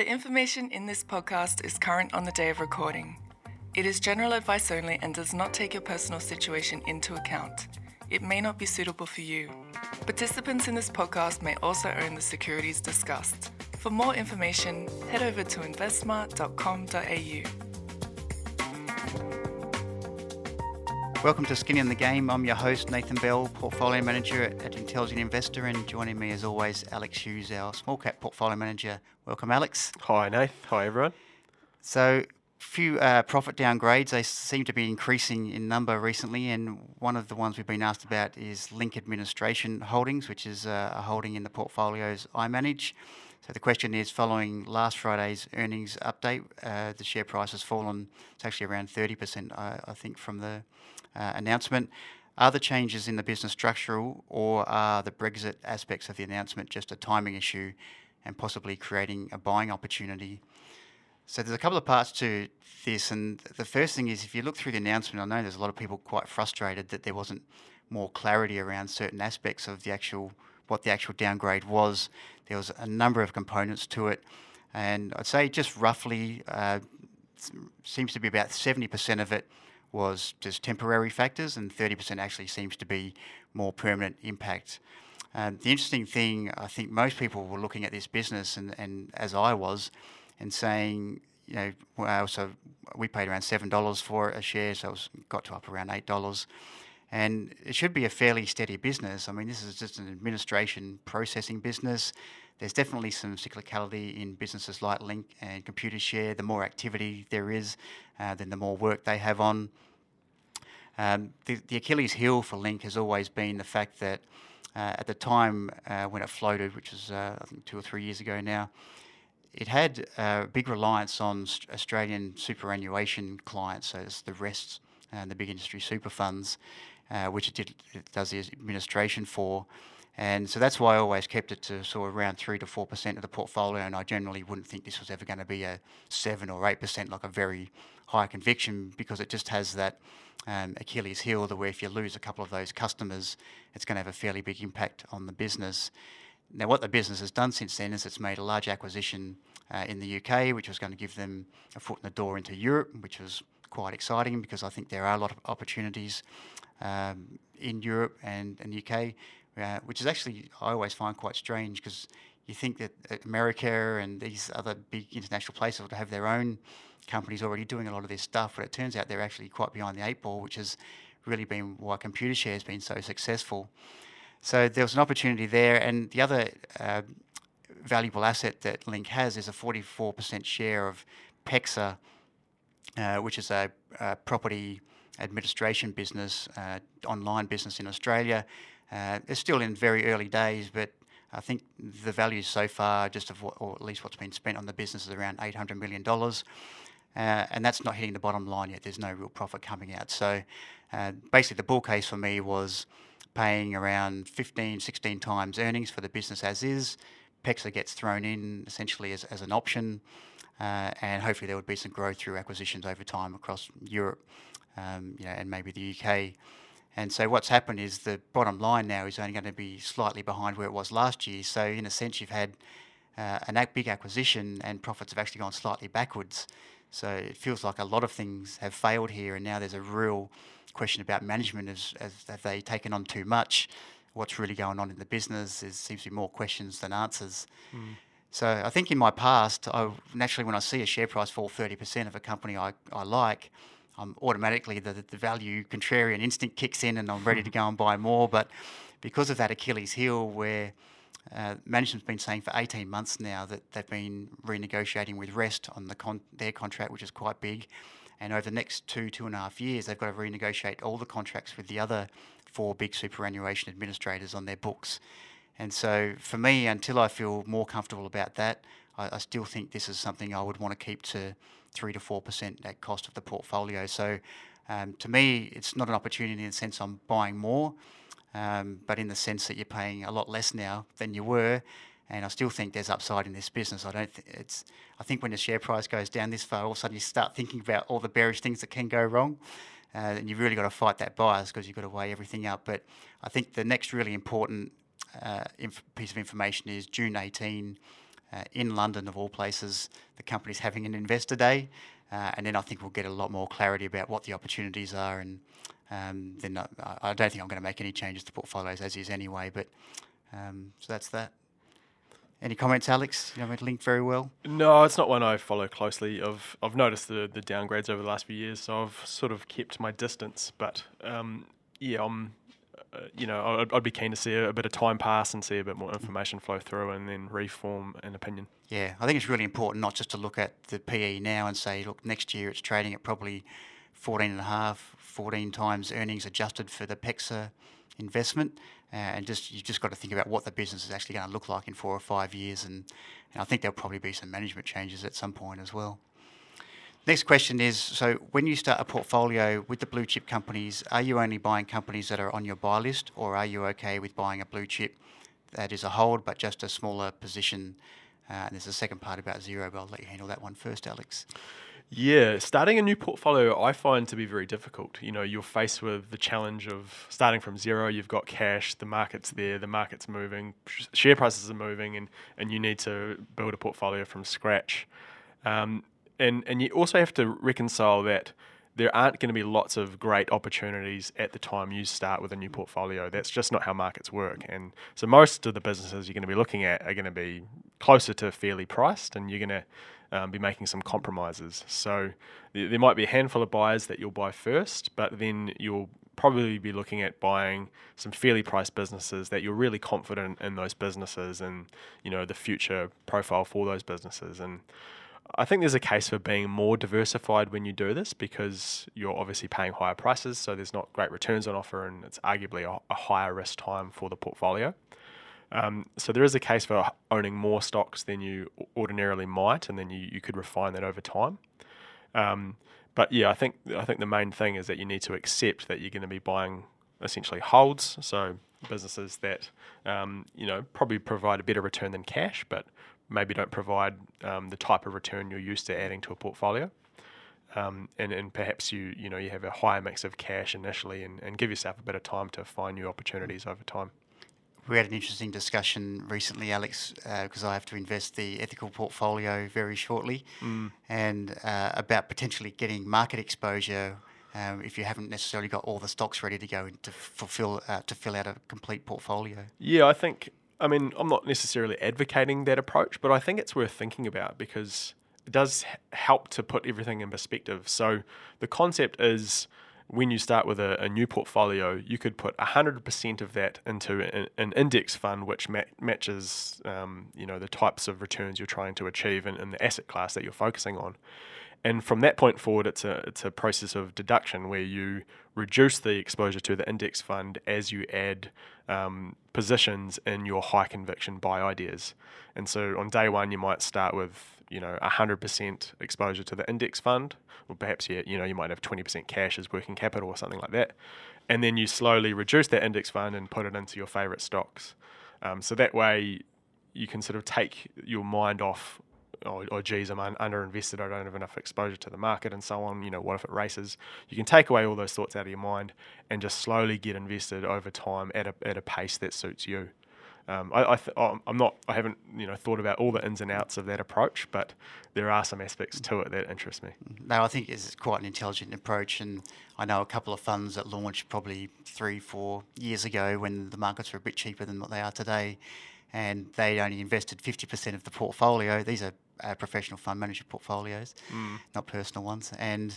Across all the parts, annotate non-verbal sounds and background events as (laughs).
The information in this podcast is current on the day of recording. It is general advice only and does not take your personal situation into account. It may not be suitable for you. Participants in this podcast may also own the securities discussed. For more information, head over to investsmart.com.au. Welcome to Skin in the Game. I'm your host, Nathan Bell, Portfolio Manager at Intelligent Investor, and joining me as always, Alex Hughes, our Small Cap Portfolio Manager. Welcome, Alex. Hi, Nath. Hi, everyone. So, few uh, profit downgrades. They seem to be increasing in number recently, and one of the ones we've been asked about is Link Administration Holdings, which is uh, a holding in the portfolios I manage. So the question is, following last Friday's earnings update, uh, the share price has fallen. It's actually around 30%, I, I think, from the uh, announcement. Are the changes in the business structural, or are the Brexit aspects of the announcement just a timing issue and possibly creating a buying opportunity? So there's a couple of parts to this, and the first thing is if you look through the announcement, I know there's a lot of people quite frustrated that there wasn't more clarity around certain aspects of the actual what the actual downgrade was. There was a number of components to it, and I'd say just roughly uh, seems to be about 70% of it was just temporary factors, and 30% actually seems to be more permanent impact. Um, the interesting thing, I think most people were looking at this business, and, and as I was, and saying, you know, well, so we paid around seven dollars for a share, so it got to up around eight dollars, and it should be a fairly steady business. I mean, this is just an administration processing business. There's definitely some cyclicality in businesses like Link and Computershare. The more activity there is, uh, then the more work they have on. Um, the, the, Achilles heel for Link has always been the fact that uh, at the time uh, when it floated, which was uh, I think two or three years ago now, it had a big reliance on Australian superannuation clients, so it's the RESTs and the big industry super funds, uh, which it, did, it does the administration for. And so that's why I always kept it to sort of around three to four percent of the portfolio, and I generally wouldn't think this was ever going to be a seven or eight percent, like a very high conviction, because it just has that um, Achilles heel, the where if you lose a couple of those customers, it's going to have a fairly big impact on the business. Now, what the business has done since then is it's made a large acquisition uh, in the UK, which was going to give them a foot in the door into Europe, which was quite exciting because I think there are a lot of opportunities um, in Europe and, and UK uh, which is actually I always find quite strange because you think that America and these other big international places would have their own companies already doing a lot of this stuff, but it turns out they're actually quite behind the eight ball, which has really been why Computershare has been so successful. So there was an opportunity there, and the other uh, valuable asset that Link has is a 44% share of PEXA, uh, which is a, a, property administration business, uh, online business in Australia. Uh, it's still in very early days, but I think the value so far, just of what, or at least what's been spent on the business, is around $800 million. Uh, and that's not hitting the bottom line yet. There's no real profit coming out. So uh, basically, the bull case for me was paying around 15, 16 times earnings for the business as is. PEXA gets thrown in essentially as, as an option, uh, and hopefully there would be some growth through acquisitions over time across Europe, um, you know, and maybe the UK. And so what's happened is the bottom line now is only going to be slightly behind where it was last year. So in a sense, you've had uh, a big acquisition and profits have actually gone slightly backwards. So it feels like a lot of things have failed here, and now there's a real question about management: as, as have they taken on too much? What's really going on in the business? There seems to be more questions than answers. Mm. So I think in my past, I, naturally when I see a share price fall 30% of a company I, I like, I'm automatically the, the value contrarian instinct kicks in and I'm ready to go and buy more. But because of that Achilles heel, where uh, management's been saying for 18 months now that they've been renegotiating with Rest on the con- their contract, which is quite big. And over the next two, two and a half years, they've got to renegotiate all the contracts with the other four big superannuation administrators on their books. And so for me, until I feel more comfortable about that, I, I still think this is something I would want to keep to three to four percent at cost of the portfolio. So um, to me, it's not an opportunity in the sense I'm buying more, um, but in the sense that you're paying a lot less now than you were. And I still think there's upside in this business. I don't. Th- it's. I think when the share price goes down this far, all of a sudden you start thinking about all the bearish things that can go wrong, uh, and you've really got to fight that bias because you've got to weigh everything up. But I think the next really important uh, inf- piece of information is June 18 uh, in London, of all places, the company's having an investor day. Uh, and then I think we'll get a lot more clarity about what the opportunities are. And um, then I, I, don't think I'm going to make any changes to portfolios as is anyway. But um, so that's that. Any comments, Alex? You know it linked very well. No, it's not one I follow closely. I've I've noticed the the downgrades over the last few years, so I've sort of kept my distance. But um, yeah, I'm. Uh, you know, I'd, I'd, be keen to see a, a, bit of time pass and see a bit more information flow through, and then reform an opinion. Yeah, I think it's really important not just to look at the PE now and say, look, next year it's trading at probably 14 and a half, 14 times earnings adjusted for the PEXA investment, uh, and just you've just got to think about what the business is actually going to look like in four or five years, and, and I think there'll probably be some management changes at some point as well. Next question is so when you start a portfolio with the blue chip companies, are you only buying companies that are on your buy list, or are you okay with buying a blue chip that is a hold but just a smaller position? Uh, and there's a second part about Xero, but I'll let you handle that one first, Alex. Yeah, starting a new portfolio I find to be very difficult. You know, you're faced with the challenge of starting from zero, you've got cash, the market's there, the market's moving, share prices are moving, and, and you need to build a portfolio from scratch. Um, and, and you also have to reconcile that there aren't going to be lots of great opportunities at the time you start with a new portfolio. That's just not how markets work. And so most of the businesses you're going to be looking at are going to be closer to fairly priced, and you're going to um, be making some compromises. So th- there might be a handful of buyers that you'll buy first, but then you'll probably be looking at buying some fairly priced businesses that you're really confident in those businesses and you know the future profile for those businesses and I think there's a case for being more diversified when you do this because you're obviously paying higher prices, so there's not great returns on offer, and it's arguably a, a higher risk time for the portfolio. Um, so there is a case for owning more stocks than you ordinarily might, and then you, you could refine that over time. Um, but yeah, I think I think the main thing is that you need to accept that you're going to be buying essentially holds, so businesses that um, you know probably provide a better return than cash, but maybe don't provide um, the type of return you're used to adding to a portfolio. Um, and, and perhaps you you know you have a higher mix of cash initially and, and give yourself a bit of time to find new opportunities over time we had an interesting discussion recently, Alex, because uh, I have to invest the ethical portfolio very shortly, mm. and uh, about potentially getting market exposure um, if you haven't necessarily got all the stocks ready to go to fulfill uh, to fill out a complete portfolio. Yeah, I think. I mean, I'm not necessarily advocating that approach, but I think it's worth thinking about because it does help to put everything in perspective. So the concept is when you start with a, a new portfolio, you could put 100% of that into an, an index fund which ma- matches um, you know, the types of returns you're trying to achieve in, in the asset class that you're focusing on. And from that point forward, it's a, it's a process of deduction where you reduce the exposure to the index fund as you add um, positions in your high conviction buy ideas. And so on day one, you might start with you know 100% exposure to the index fund, or perhaps you, you know you might have 20% cash as working capital or something like that, and then you slowly reduce that index fund and put it into your favorite stocks. Um, so that way, you can sort of take your mind off. Oh, oh geez, I'm un- underinvested. I don't have enough exposure to the market, and so on. You know, what if it races? You can take away all those thoughts out of your mind and just slowly get invested over time at a at a pace that suits you. Um, I, I th- I'm not. I haven't you know thought about all the ins and outs of that approach, but there are some aspects to it that interest me. No, I think it's quite an intelligent approach, and I know a couple of funds that launched probably three, four years ago when the markets were a bit cheaper than what they are today, and they only invested 50% of the portfolio. These are uh, professional fund manager portfolios, mm. not personal ones, and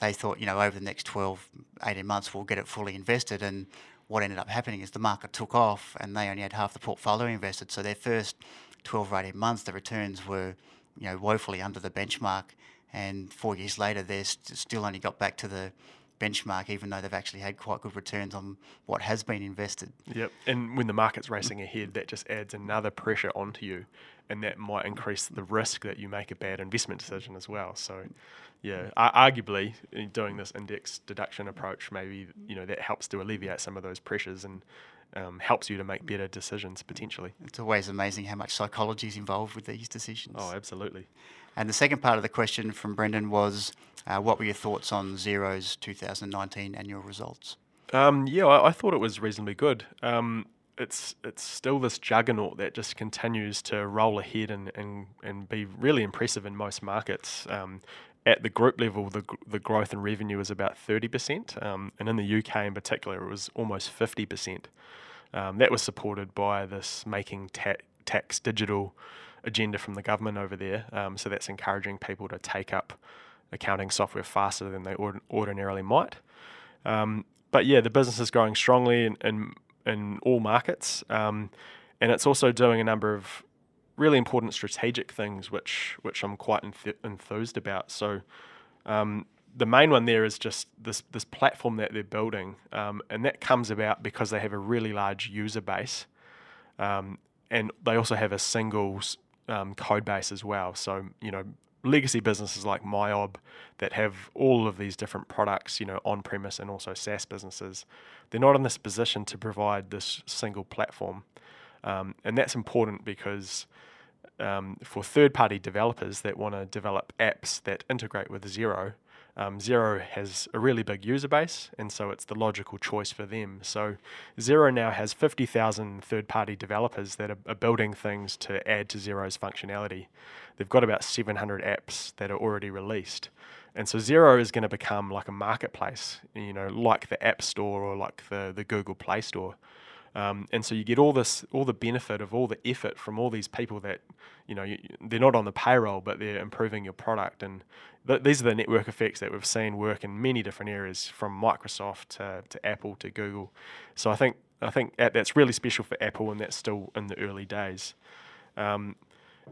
they thought, you know, over the next 12, 18 months, we'll get it fully invested, and what ended up happening is the market took off and they only had half the portfolio invested. So their first 12 or 18 months, the returns were, you know, woefully under the benchmark. And four years later, they st- still only got back to the benchmark, even though they've actually had quite good returns on what has been invested. Yep. And when the market's racing ahead, that just adds another pressure onto you, and that might increase the risk that you make a bad investment decision as well. So, yeah, arguably doing this index deduction approach, maybe you know that helps to alleviate some of those pressures and um, helps you to make better decisions potentially. It's always amazing how much psychology is involved with these decisions. Oh, absolutely. And the second part of the question from Brendan was, uh, what were your thoughts on Xero's 2019 annual results? Um, yeah, I, I, thought it was reasonably good. Um, it's it's still this juggernaut that just continues to roll ahead and, and, and be really impressive in most markets. Um, at the group level, the, the growth in revenue is about 30%, um, and in the UK in particular, it was almost 50%. Um, that was supported by this making ta- tax digital agenda from the government over there. Um, so that's encouraging people to take up accounting software faster than they ord- ordinarily might. Um, but yeah, the business is growing strongly in, in, in all markets, um, and it's also doing a number of really important strategic things, which which I'm quite enth- enthused about. So. Um, the main one there is just this this platform that they're building, um, and that comes about because they have a really large user base, um, and they also have a single um, code base as well. So you know, legacy businesses like MYOB that have all of these different products, you know, on premise and also SaaS businesses, they're not in this position to provide this single platform, um, and that's important because um, for third party developers that want to develop apps that integrate with Xero, um, Xero has a really big user base, and so it's the logical choice for them. So Xero now has 50,000 third party developers that are, are, building things to add to Xero's functionality. They've got about 700 apps that are already released. And so Xero is going to become like a marketplace, you know, like the App Store or like the, the Google Play Store. Um, and so you get all this, all the benefit of all the effort from all these people that, you know, you, they're not on the payroll, but they're improving your product. And th- these are the network effects that we've seen work in many different areas, from Microsoft to, to Apple to Google. So I think I think that's really special for Apple, and that's still in the early days. Um,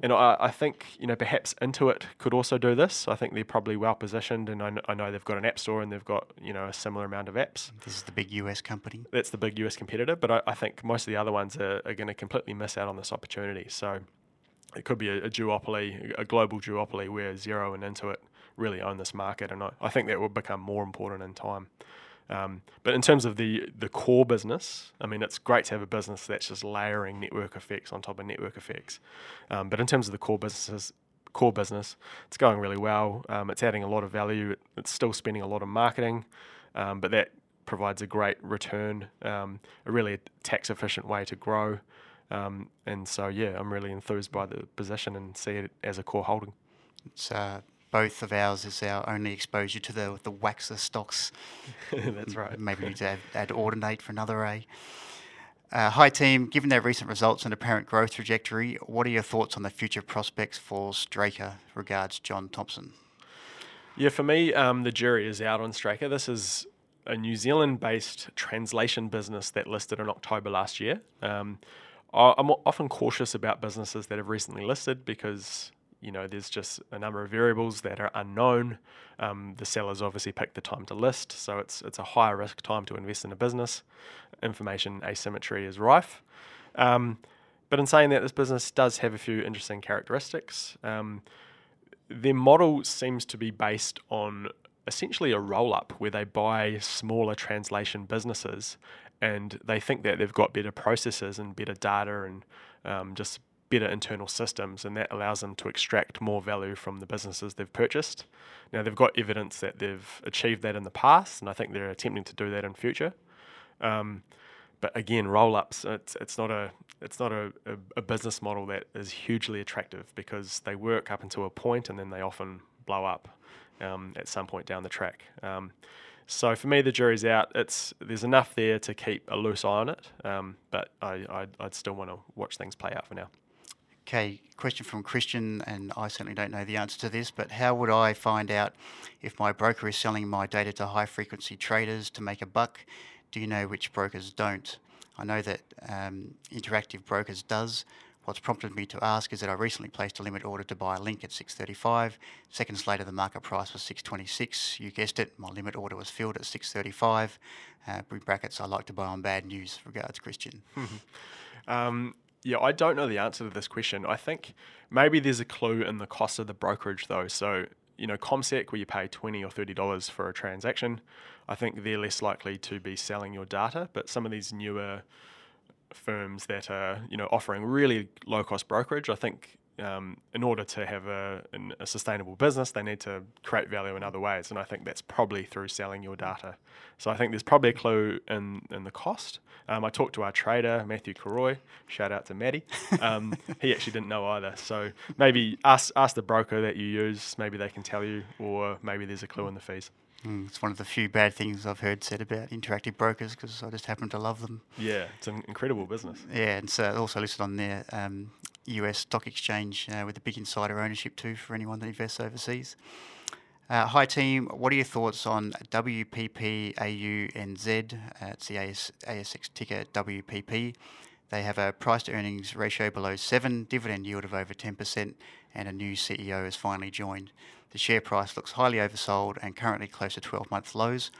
and I, I, think you know perhaps Intuit could also do this. I think they're probably well positioned, and I, kn- I know they've got an app store and they've got you know a similar amount of apps. This is the big US company. That's the big US competitor, but I, I think most of the other ones are, are going to completely miss out on this opportunity. So it could be a, a duopoly, a global duopoly where Xero and Intuit really own this market, and I, I think that will become more important in time. Um, but in terms of the the core business, I mean, it's great to have a business that's just layering network effects on top of network effects. Um, but in terms of the core businesses, core business, it's going really well. Um, it's adding a lot of value. It's still spending a lot on marketing, um, but that provides a great return, um, a really tax efficient way to grow. Um, and so, yeah, I'm really enthused by the position and see it as a core holding. It's uh, both of ours is our only exposure to the the Waxer stocks. (laughs) That's right. Maybe we need to add, add Audinate for another A. Uh, hi team, given their recent results and apparent growth trajectory, what are your thoughts on the future prospects for Straker? Regards, John Thompson. Yeah, for me, um, the jury is out on Straker. This is a New Zealand-based translation business that listed in October last year. Um, I'm often cautious about businesses that have recently listed because you know, there's just a number of variables that are unknown. Um, the sellers obviously picked the time to list, so it's it's a higher risk time to invest in a business. Information asymmetry is rife. Um, but in saying that, this business does have a few interesting characteristics. Um, their model seems to be based on essentially a roll up where they buy smaller translation businesses and they think that they've got better processes and better data and um, just better internal systems, and that allows them to extract more value from the businesses they've purchased. Now, they've got evidence that they've achieved that in the past, and I think they're attempting to do that in future. Um, but again, roll ups, it's, it's not, a, it's not a, a, a, business model that is hugely attractive because they work up until a point and then they often blow up um, at some point down the track. Um, so for me, the jury's out. It's there's enough there to keep a loose eye on it, um, but I, I'd still want to watch things play out for now. Okay, question from Christian, and I certainly don't know the answer to this, but how would I find out if my broker is selling my data to high frequency traders to make a buck? Do you know which brokers don't? I know that um, Interactive Brokers does. What's prompted me to ask is that I recently placed a limit order to buy a link at 635. Seconds later, the market price was 626. You guessed it, my limit order was filled at 635. Uh, brackets, I like to buy on bad news. Regards, Christian. (laughs) um, yeah, I don't know the answer to this question. I think maybe there's a clue in the cost of the brokerage though. So, you know, CommSec, where you pay twenty or thirty dollars for a transaction, I think they're less likely to be selling your data. But some of these newer firms that are, you know, offering really low cost brokerage, I think um, in order to have a, an, a sustainable business, they need to create value in other ways. And I think that's probably through selling your data. So I think there's probably a clue in, in the cost. Um, I talked to our trader, Matthew Carroy. Shout out to Matty. Um, (laughs) he actually didn't know either. So maybe ask, ask the broker that you use. Maybe they can tell you, or maybe there's a clue in the fees. Mm, it's one of the few bad things I've heard said about interactive brokers because I just happen to love them. Yeah, it's an incredible business. Yeah, and so also listed on their um, US stock exchange uh, with a big insider ownership too for anyone that invests overseas. Uh, hi team, what are your thoughts on WPP AUNZ? Uh, it's the AS, ASX ticker WPP. They have a price to earnings ratio below 7, dividend yield of over 10%, and a new CEO has finally joined. The share price looks highly oversold and currently close to 12 month lows.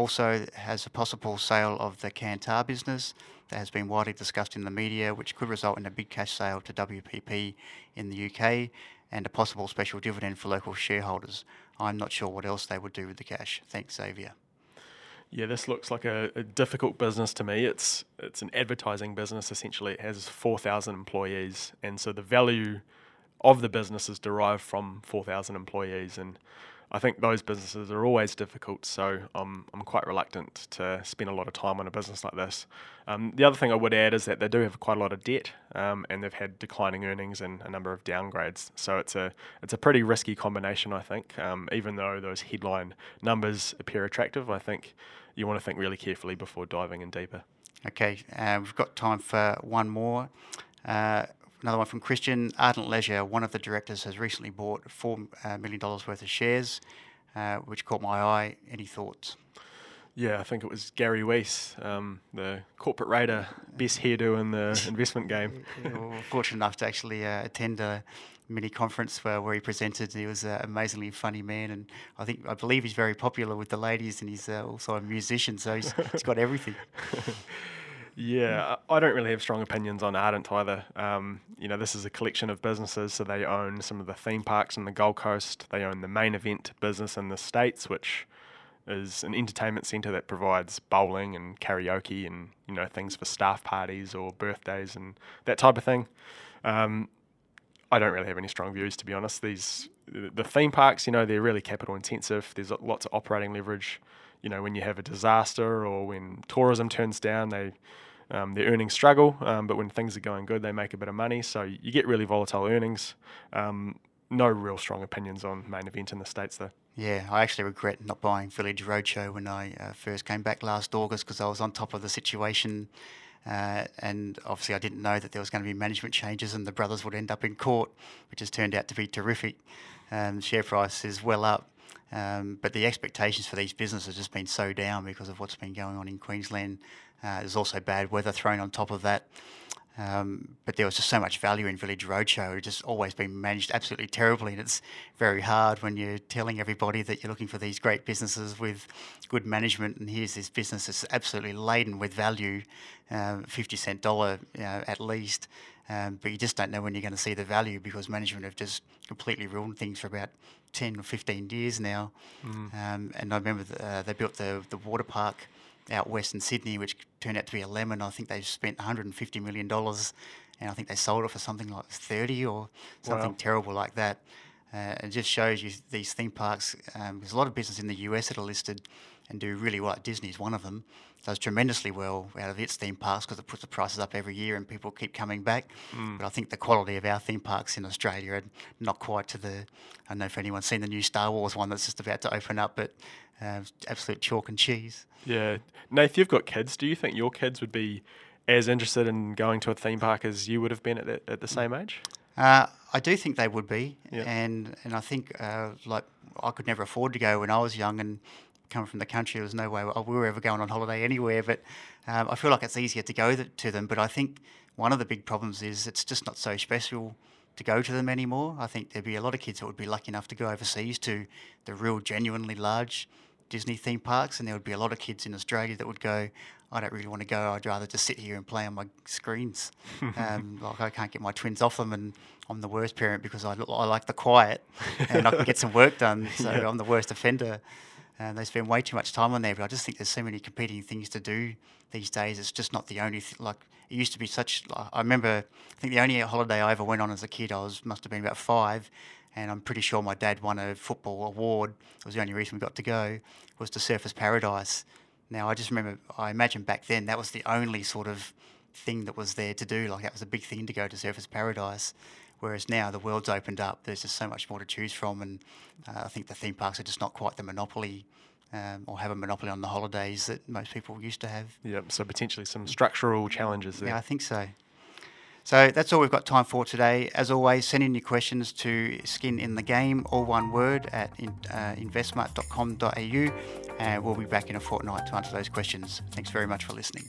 Also, has a possible sale of the Kantar business that has been widely discussed in the media, which could result in a big cash sale to WPP in the UK and a possible special dividend for local shareholders. I'm not sure what else they would do with the cash. Thanks, Xavier. Yeah, this looks like a, a, difficult business to me. It's it's an advertising business essentially. It has four thousand employees, and so the value of the business is derived from 4,000 employees. And I think those businesses are always difficult, so I'm, I'm quite reluctant to spend a lot of time on a business like this. Um, the other thing I would add is that they do have quite a lot of debt, um, and they've had declining earnings and a number of downgrades. So it's a it's a pretty risky combination, I think. Um, even though those headline numbers appear attractive, I think you want to think really carefully before diving in deeper. Okay, uh, we've got time for one more. Uh, Another one from Christian. Ardent Leisure, one of the directors has recently bought $4 uh, worth of shares, uh, which caught my eye. Any thoughts? Yeah, I think it was Gary Weiss, um, the corporate raider, best hairdo in the (laughs) investment game. we were fortunate enough to actually uh, attend a mini conference where, where he presented. He was an amazingly funny man, and I think I believe he's very popular with the ladies, and he's uh, also a musician, so he's, he's got everything. (laughs) Yeah, I don't really have strong opinions on Ardent either. Um, you know, this is a collection of businesses, so they own some of the theme parks in the Gold Coast. They own the main event business in the States, which is an entertainment centre that provides bowling and karaoke and you know things for staff parties or birthdays and that type of thing. Um, I don't really have any strong views to be honest. These the theme parks, you know, they're really capital intensive. There's lots of operating leverage. You know, when you have a disaster or when tourism turns down, they um, their earnings struggle, um, but when things are going good, they make a bit of money. So you get really volatile earnings. Um, no real strong opinions on main event in the states, though. Yeah, I actually regret not buying Village Roadshow when I uh, first came back last August because I was on top of the situation. Uh, and obviously, I didn't know that there was going to be management changes and the brothers would end up in court, which has turned out to be terrific. Um, share price is well up. Um, but the expectations for these businesses have just been so down because of what's been going on in Queensland uh, there's also bad weather thrown on top of that. Um, but there was just so much value in Village Roadshow. It's just always been managed absolutely terribly, and it's very hard when you're telling everybody that you're looking for these great businesses with good management, and here's this business that's absolutely laden with value, uh, 50 cent dollar you know, at least. Um, but you just don't know when you're going to see the value because management have just completely ruined things for about 10 or 15 years now. Mm. Um, and I remember the, uh, they built the, the water park out west in Sydney, which turned out to be a lemon. I think they spent 150 million dollars, and I think they sold it for something like 30 or something wow. terrible like that. Uh, it just shows you these theme parks. Um, there's a lot of business in the US that are listed and do really well. Disney's one of them. Does tremendously well out of its theme parks because it puts the prices up every year and people keep coming back. Mm. But I think the quality of our theme parks in Australia are not quite to the. I don't know if anyone's seen the new Star Wars one that's just about to open up, but uh, absolute chalk and cheese. Yeah, Nath, you've got kids. Do you think your kids would be as interested in going to a theme park as you would have been at the, at the same age? Uh, I do think they would be, yep. and and I think uh, like I could never afford to go when I was young and coming from the country. There was no way we were ever going on holiday anywhere. But um, I feel like it's easier to go to them. But I think one of the big problems is it's just not so special to go to them anymore. I think there'd be a lot of kids that would be lucky enough to go overseas to the real, genuinely large Disney theme parks, and there would be a lot of kids in Australia that would go, I don't really want to go. I'd rather just sit here and play on my screens. (laughs) um, like I can't get my twins off them, and I'm the worst parent because I, I like the quiet and I can get some work done. (laughs) So yeah. I'm the worst offender. Uh, they spend way too much time on there, but I just think there's so many competing things to do these days. It's just not the only th- like it used to be. Such I remember. I think the only holiday I ever went on as a kid, I was must have been about five, and I'm pretty sure my dad won a football award. It was the only reason we got to go was to Surfers Paradise. Now I just remember. I imagine back then that was the only sort of thing that was there to do. Like that was a big thing to go to Surfers Paradise. Whereas now the world's opened up, there's just so much more to choose from, and uh, I think the theme parks are just not quite the monopoly um, or have a monopoly on the holidays that most people used to have. Yep. So potentially some structural challenges there. Yeah, I think so. So that's all we've got time for today. As always, send in your questions to Skin in the Game, all one word, at in, uh, investsmart.com.au, and we'll be back in a fortnight to answer those questions. Thanks very much for listening.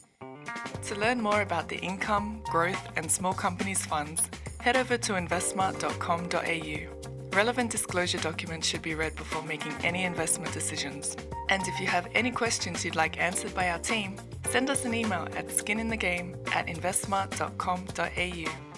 To learn more about the income, growth, and small companies funds, head over to investsmart.com.au. Relevant disclosure documents should be read before making any investment decisions. And if you have any questions you'd like answered by our team, send us an email at skininthe game at investsmart.com.au.